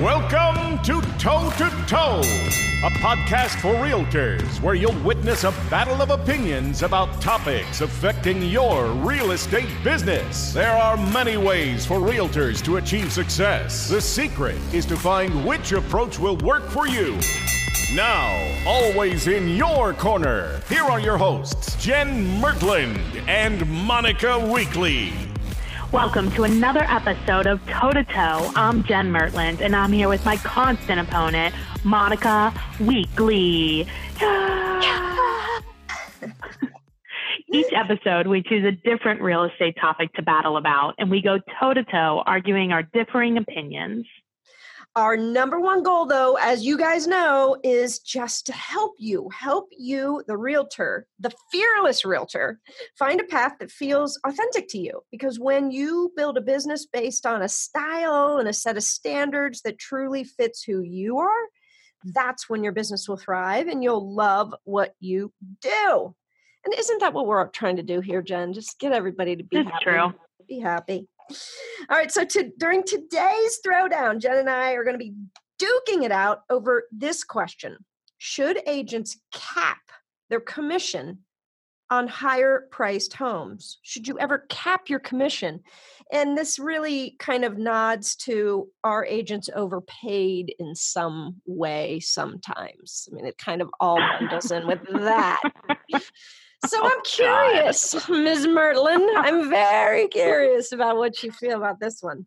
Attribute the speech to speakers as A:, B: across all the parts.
A: Welcome to Toe to Toe, a podcast for realtors where you'll witness a battle of opinions about topics affecting your real estate business. There are many ways for realtors to achieve success. The secret is to find which approach will work for you. Now, always in your corner, here are your hosts, Jen Mertland and Monica Weekly.
B: Welcome to another episode of Toe to Toe. I'm Jen Mertland, and I'm here with my constant opponent, Monica Weekly. Each episode, we choose a different real estate topic to battle about, and we go toe to toe, arguing our differing opinions.
C: Our number one goal, though, as you guys know, is just to help you, help you, the realtor, the fearless realtor, find a path that feels authentic to you. Because when you build a business based on a style and a set of standards that truly fits who you are, that's when your business will thrive and you'll love what you do. And isn't that what we're trying to do here, Jen? Just get everybody to be happy.
B: That's
C: happy.
B: true.
C: Be happy. All right, so to, during today's throwdown, Jen and I are going to be duking it out over this question Should agents cap their commission on higher priced homes? Should you ever cap your commission? And this really kind of nods to our agents overpaid in some way sometimes. I mean, it kind of all bundles in with that. So
B: Oh,
C: I'm curious, Ms. Mertlin. I'm very curious about what you feel about this one.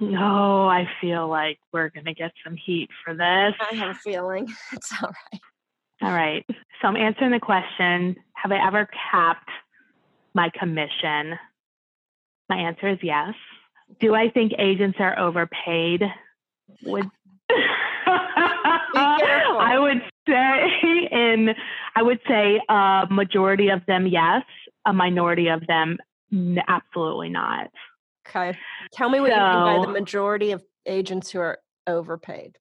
B: No, I feel like we're going to get some heat for this.
C: I have a feeling it's all right.
B: All right. So I'm answering the question Have I ever capped my commission? My answer is yes. Do I think agents are overpaid? Would. I would say in I would say a majority of them yes, a minority of them absolutely not.
C: Okay. Tell me what you mean by the majority of agents who are overpaid.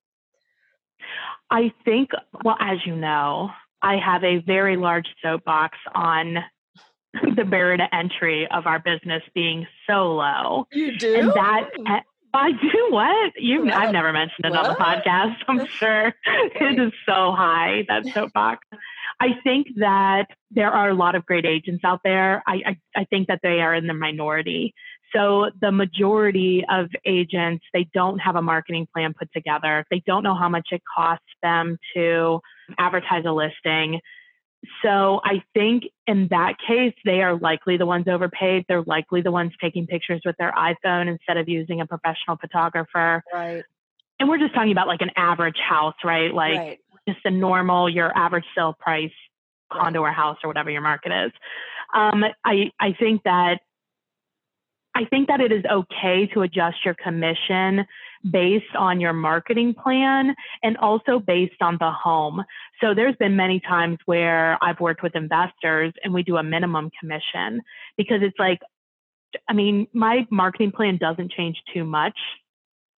B: I think, well, as you know, I have a very large soapbox on the barrier to entry of our business being so low.
C: You do?
B: And that, eh, I do what? You,
C: What?
B: I've never mentioned it on the podcast. I'm sure it is so high, that soapbox. I think that there are a lot of great agents out there. I, I, I think that they are in the minority. So the majority of agents, they don't have a marketing plan put together. They don't know how much it costs them to advertise a listing. So I think in that case, they are likely the ones overpaid. They're likely the ones taking pictures with their iPhone instead of using a professional photographer.
C: right.
B: And we're just talking about like an average house, right? Like
C: right.
B: just a normal, your average sale price condo or house or whatever your market is. Um, I, I think that I think that it is okay to adjust your commission based on your marketing plan and also based on the home. So there's been many times where I've worked with investors and we do a minimum commission because it's like I mean, my marketing plan doesn't change too much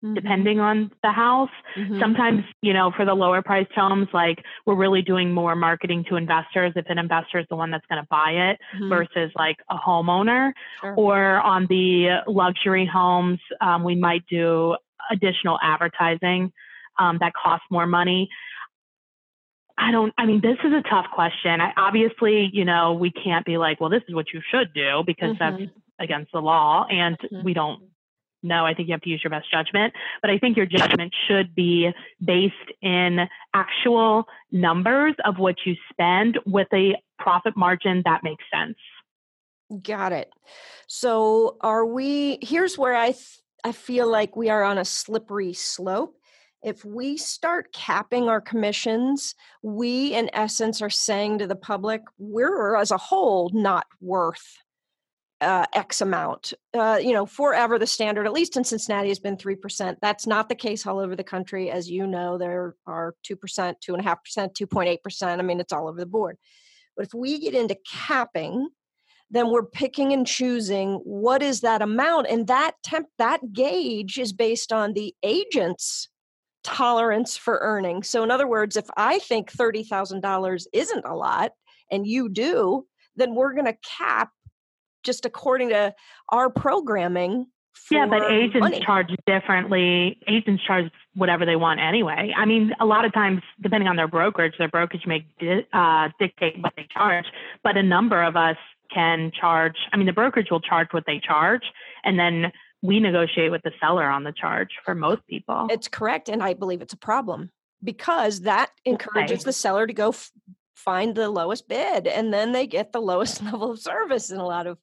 C: Mhm,
B: depending on the house
C: mhm.
B: sometimes you know for the lower priced homes like we're really doing more marketing to investors if an investor is the one that's going to buy it
C: Mhm,
B: versus like a homeowner
C: sure.
B: or on the luxury homes um, we might do additional advertising um, that costs more money. I don't i mean this is a tough question. I, obviously you know we can't be like well this is what you should do because that's
C: Mhm,
B: against the law and
C: Mhm.
B: we don't know. I think you have to use your best judgment. But i think your judgment should be based in actual numbers of what you spend with a profit margin that makes sense.
C: Got it. So are we here's where I th- I feel like we are on a slippery slope. If we start capping our commissions, we in essence are saying to the public, we're as a whole not worth uh, X amount. Uh, you know, forever the standard, at least in Cincinnati, has been 3%. That's not the case all over the country. As you know, there are 2%, 2.5%, 2.8%. I mean, it's all over the board. But if we get into capping, then we're picking and choosing what is that amount and that temp that gauge is based on the agent's tolerance for earning so in other words if i think $30000 isn't a lot and you do then we're going to cap just according to our programming
B: yeah, but agents
C: money.
B: charge differently. Agents charge whatever they want anyway. I mean, a lot of times, depending on their brokerage, their brokerage may di- uh, dictate what they charge. But a number of us can charge. I mean, the brokerage will charge what they charge, and then we negotiate with the seller on the charge for most people.
C: It's correct, and I believe it's a problem because that encourages
B: Okay.
C: the seller to go f- find the lowest bid, and then they get the lowest level of service in a lot of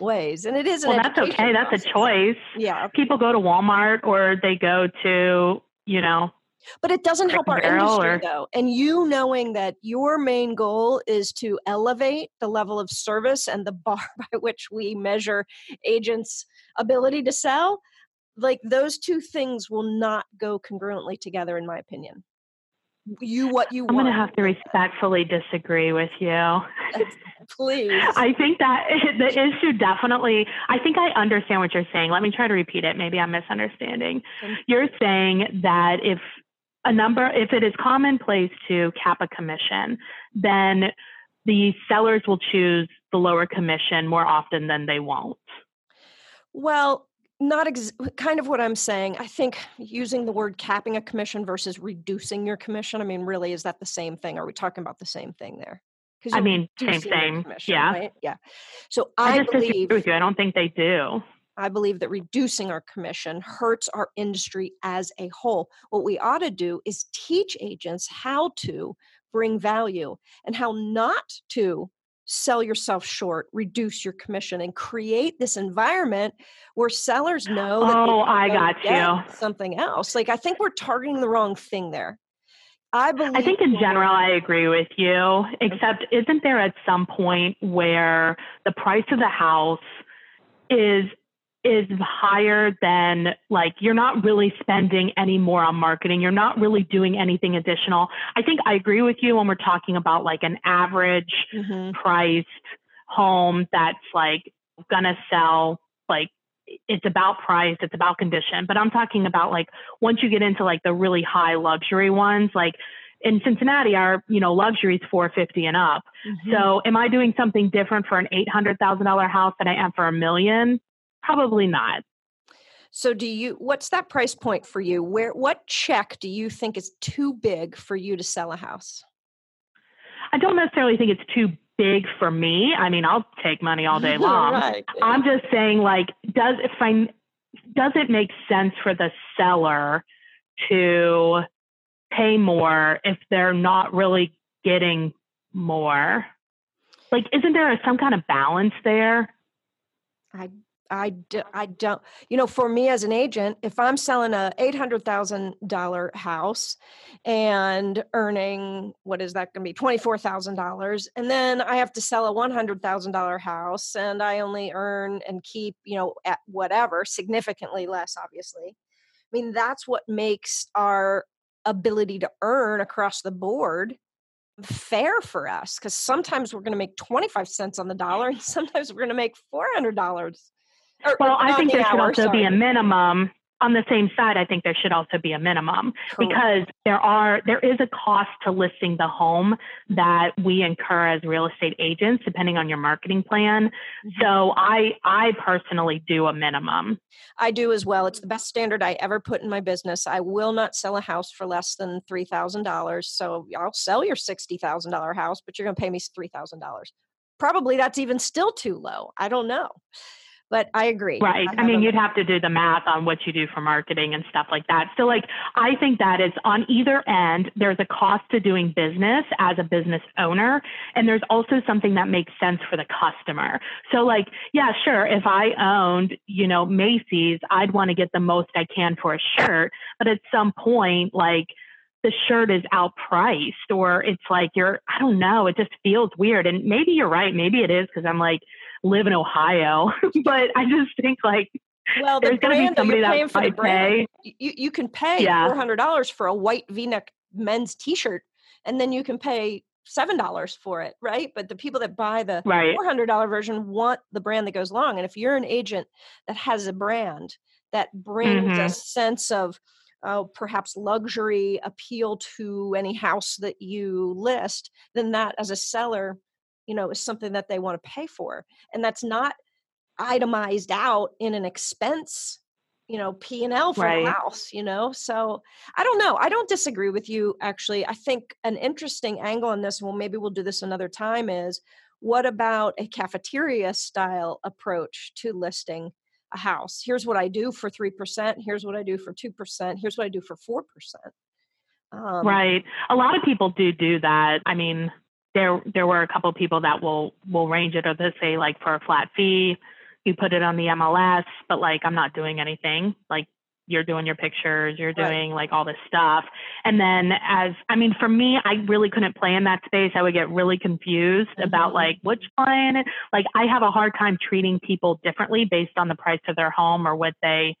C: ways. And it is an
B: well, that's okay. That's a choice.
C: Yeah,
B: People go to Walmart or they go to, you know,
C: but it doesn't help our industry
B: or-
C: though. And you knowing that your main goal is to elevate the level of service and the bar by which we measure agents' ability to sell, like those two things will not go congruently together, in my opinion. You what you
B: I'm
C: want.
B: going to have to respectfully disagree with you.
C: please.
B: I think that the issue definitely, I think I understand what you're saying. Let me try to repeat it. Maybe I'm misunderstanding. You're saying that if a number, if it is commonplace to cap a commission, then the sellers will choose the lower commission more often than they won't.
C: Well, not ex- kind of what I'm saying. I think using the word capping a commission versus reducing your commission. I mean, really, is that the same thing? Are we talking about the same thing there? Because
B: I mean, same, thing. Yeah.
C: Right? Yeah. So
B: I,
C: I,
B: just disagree
C: believe
B: with you. I don't think they do.
C: I believe that reducing our commission hurts our industry as a whole. What we ought to do is teach agents how to bring value and how not to sell yourself short, reduce your commission, and create this environment where sellers know that
B: Oh, I got you.
C: something else. Like I think we're targeting the wrong thing there. I believe
B: I think in general, I agree with you, except isn't there at some point where the price of the house is is higher than like you're not really spending any more on marketing. You're not really doing anything additional. I think i agree with you when we're talking about like an average
C: Mhm.
B: priced home that's like gonna sell like it's about price it's about condition. But i'm talking about like once you get into like the really high luxury ones like in cincinnati our you know luxury is 450 and up.
C: Mhm.
B: so am i doing something different for an $800000 house than i am for a million probably not
C: So do you what's that price point for you? Where what check do you think is too big for you to sell a house?
B: i don't necessarily think it's too big for me i mean i'll take money all day long
C: right.
B: I'm just saying, like, does if I does it make sense for the seller to pay more if they're not really getting more? Like, isn't there some kind of balance there?
C: I I, do, I don't you know for me as an agent if i'm selling a $800000 house and earning what is that going to be $24000 and then i have to sell a $100000 house and i only earn and keep you know at whatever significantly less obviously i mean that's what makes our ability to earn across the board fair for us because sometimes we're going to make 25 cents on the dollar and sometimes we're going to make $400 or-
B: Well, I think
C: the
B: there should
C: hour,
B: also be a minimum. On the same side, I think there should also be a minimum
C: Correct.
B: because there are there is a cost to listing the home that we incur as real estate agents, depending on your marketing plan.
C: Mhm.
B: So I I personally do a minimum.
C: I do as well. It's the best standard I ever put in my business. I will not sell a house for less than three thousand dollars. So I'll sell your sixty thousand dollar house, but you're going to pay me three thousand dollars. Probably that's even still too low. I don't know, but I agree.
B: Right. I
C: have
B: mean,
C: a-
B: you'd have to do the math on what you do for marketing and stuff like that. So, like, I think that is on either end, there's a cost to doing business as a business owner, and there's also something that makes sense for the customer. So, like, yeah, sure, if I owned, you know, Macy's, I'd want to get the most I can for a shirt. But at some point, like, the shirt is outpriced, or it's like you're, I don't know, it just feels weird. And maybe you're right. Maybe it is because I'm like, live in Ohio, but I just think like
C: well, the
B: there's going to be somebody that
C: for the
B: might
C: brand.
B: pay.
C: You you can pay
B: Yeah.
C: four hundred dollars for a white V-neck men's T-shirt, and then you can pay seven dollars for it, right? But the people that buy the
B: Right.
C: $400 version want the brand that goes along. And if you're an agent that has a brand that brings a
B: Mhm.
C: sense of uh, perhaps luxury appeal to any house that you list, then that as a seller, you know, is something that they want to pay for. And that's not itemized out in an expense you know p and l for right. a house you know so i don't know i don't disagree with you actually i think an interesting angle on this well maybe we'll do this another time is what about a cafeteria style approach to listing a house. Here's what i do for 3% here's what i do for 2% here's what i do for 4%
B: um, right. A lot of people do do that. I mean there there were a couple people that will will range it or they say like for a flat fee you put it on the MLS, but like I'm not doing anything. Like you're doing your pictures, you're doing right. like all this stuff. And then as I mean, for me, I really couldn't play in that space. I would get really confused mm-hmm. about like which client like I have a hard time treating people differently based on the price of their home or what they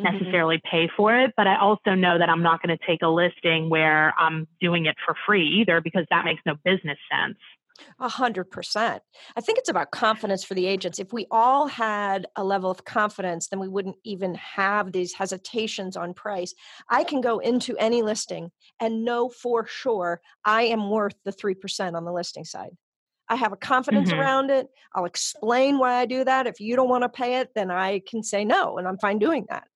B: mm-hmm. necessarily pay for it. But I also know that I'm not going to take a listing where I'm doing it for free either because that makes no business sense.
C: A hundred percent. I think it's about confidence for the agents. If we all had a level of confidence, then we wouldn't even have these hesitations on price. I can go into any listing and know for sure I am worth the 3% on the listing side. I have a confidence mm-hmm. around it. I'll explain why I do that. If you don't want to pay it, then I can say no, and I'm fine doing that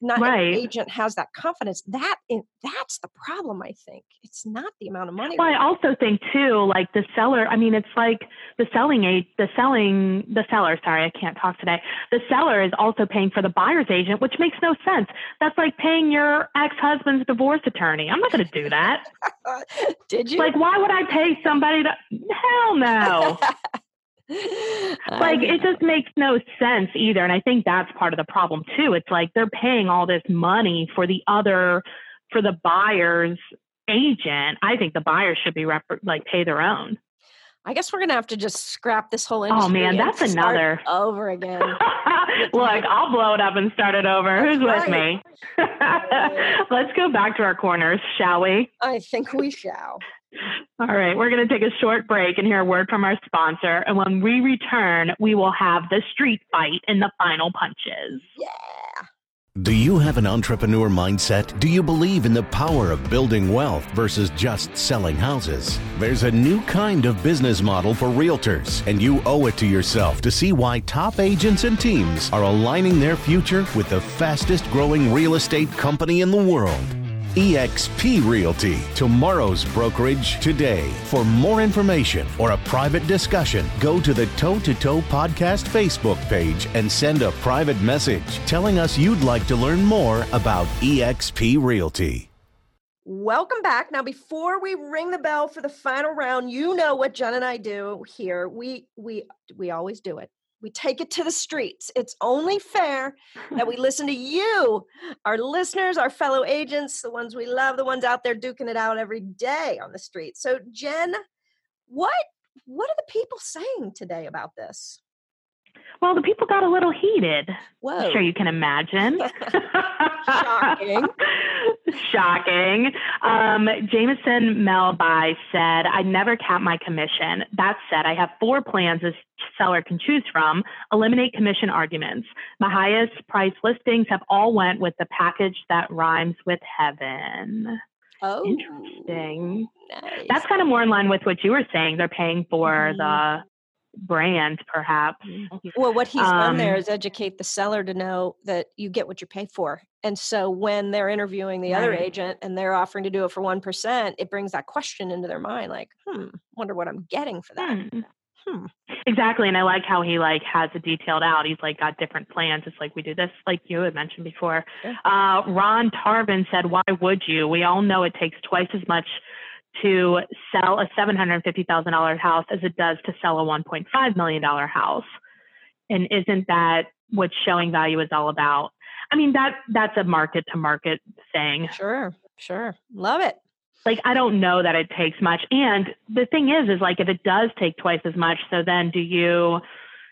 C: not right. every agent has that confidence. That in, that's the problem. I think it's not the amount of money.
B: Well, I also think too, like the seller. I mean, it's like the selling aid, the selling, the seller. Sorry, I can't talk today. The seller is also paying for the buyer's agent, which makes no sense. That's like paying your ex-husband's divorce attorney. I'm not going to do that.
C: Did you?
B: Like, why would I pay somebody to? Hell no. like um, it just makes no sense either and i think that's part of the problem too. It's like they're paying all this money for the other for the buyer's agent. I think the buyer should be rep- like pay their own
C: I guess we're gonna have to just scrap this whole oh, industry.
B: Oh man, that's another
C: over again.
B: Look, I'll blow it up and start it over. That's Who's right. with me? Let's go back to our corners, shall we?
C: I think we shall.
B: All right, we're going to take a short break and hear a word from our sponsor. And when we return, we will have the street fight and the final punches.
C: Yeah.
D: Do you have an entrepreneur mindset? Do you believe in the power of building wealth versus just selling houses? There's a new kind of business model for realtors, and you owe it to yourself to see why top agents and teams are aligning their future with the fastest growing real estate company in the world eXp Realty, tomorrow's brokerage today. For more information or a private discussion, go to the Toe to Toe Podcast Facebook page and send a private message telling us you'd like to learn more about eXp Realty.
C: Welcome back. Now, before we ring the bell for the final round, you know what Jen and I do here. We we we always do it we take it to the streets. It's only fair that we listen to you, our listeners, our fellow agents, the ones we love, the ones out there duking it out every day on the street. So, Jen, what what are the people saying today about this?
B: Well, the people got a little heated. Whoa. I'm sure you can imagine.
C: Shocking.
B: Shocking. Um, Jameson Melby said, I never cap my commission. That said, I have four plans a seller can choose from. Eliminate commission arguments. My highest price listings have all went with the package that rhymes with heaven.
C: Oh,
B: interesting.
C: Nice.
B: That's kind of more in line with what you were saying. They're paying for mm-hmm. the brand, perhaps.
C: Mm-hmm. Well, what he's um, done there um educate the seller to know that you get what you pay for. And so when they're interviewing the right. other agent and they're offering to do it for 1%, it brings that question into their mind like, hmm, wonder what I'm getting for that. Hmm.
B: Hmm. Exactly. And I like how he like has it detailed out. He's like got different plans. It's like we do this, like you had mentioned before. Uh, Ron Tarvin said, why would you? We all know it takes twice as much to sell a $750,000 house as it does to sell a $1.5 million house. And isn't that what showing value is all about? I mean, that that's a market to market thing.
C: Sure, sure. Love it.
B: Like I don't know that it takes much. And the thing is, is like if it does take twice as much, so then do you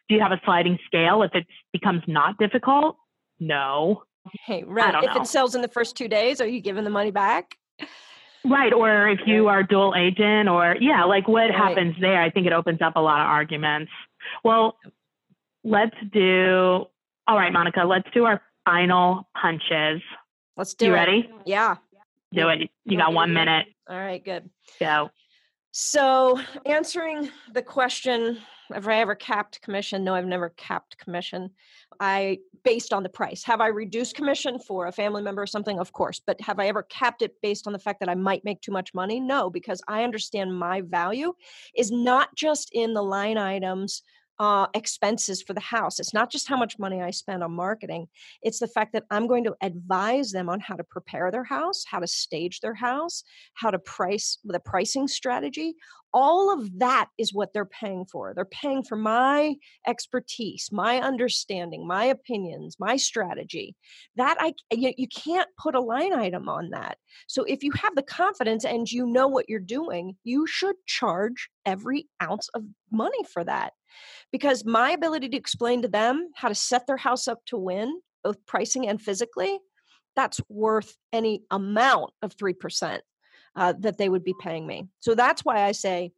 B: do you have a sliding scale if it becomes not difficult? No.
C: Hey, right. If
B: know.
C: it sells in the first two days, are you giving the money back?
B: Right. Or if you are dual agent or yeah, like what right. happens there, I think it opens up a lot of arguments. Well, let's do all right, Monica, let's do our final punches.
C: Let's do
B: you
C: it.
B: ready?
C: Yeah.
B: Do it. You got one minute.
C: All right, good.
B: Go.
C: So, answering the question, have I ever capped commission? No, I've never capped commission. I based on the price. Have I reduced commission for a family member or something? Of course. But have I ever capped it based on the fact that I might make too much money? No, because I understand my value is not just in the line items uh, expenses for the house. It's not just how much money I spend on marketing, it's the fact that I'm going to advise them on how to prepare their house, how to stage their house, how to price with a pricing strategy. All of that is what they're paying for. They're paying for my expertise, my understanding, my opinions, my strategy. That I you, you can't put a line item on that. So if you have the confidence and you know what you're doing, you should charge every ounce of money for that because my ability to explain to them how to set their house up to win, both pricing and physically, that's worth any amount of 3% uh, that they would be paying me. So that's why I say,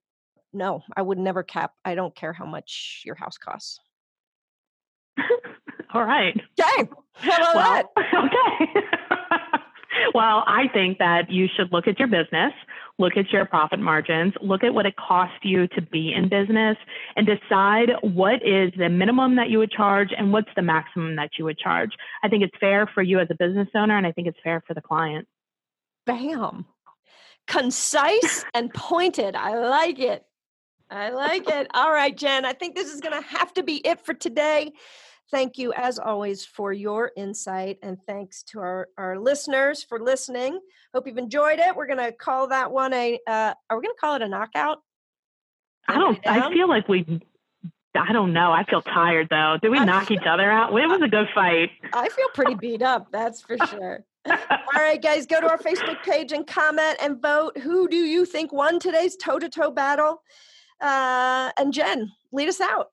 C: no, I would never cap. I don't care how much your house costs.
B: All right.
C: Okay. How about
B: well,
C: that?
B: Okay. well, I think that you should look at your business, look at your profit margins, look at what it costs you to be in business, and decide what is the minimum that you would charge and what's the maximum that you would charge. I think it's fair for you as a business owner, and I think it's fair for the client.
C: Bam. Concise and pointed. I like it. I like it. All right, Jen, I think this is going to have to be it for today. Thank you, as always, for your insight. And thanks to our, our listeners for listening. Hope you've enjoyed it. We're going to call that one a, uh, are we going to call it a knockout?
B: I don't, I feel like we, I don't know. I feel tired though. Did we knock each other out? It was a good fight.
C: I feel pretty beat up, that's for sure. All right, guys, go to our Facebook page and comment and vote. Who do you think won today's toe to toe battle? Uh, and Jen, lead us out.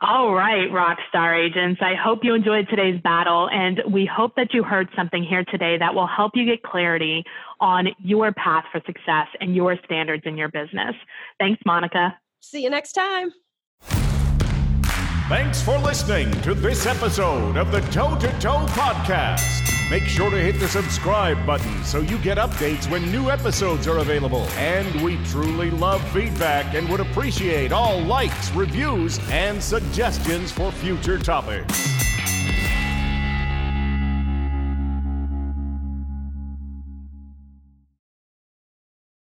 B: All right, rock star agents. I hope you enjoyed today's battle, and we hope that you heard something here today that will help you get clarity on your path for success and your standards in your business. Thanks, Monica.
C: See you next time.
A: Thanks for listening to this episode of the Toe to Toe Podcast. Make sure to hit the subscribe button so you get updates when new episodes are available. And we truly love feedback and would appreciate all likes, reviews, and suggestions for future topics.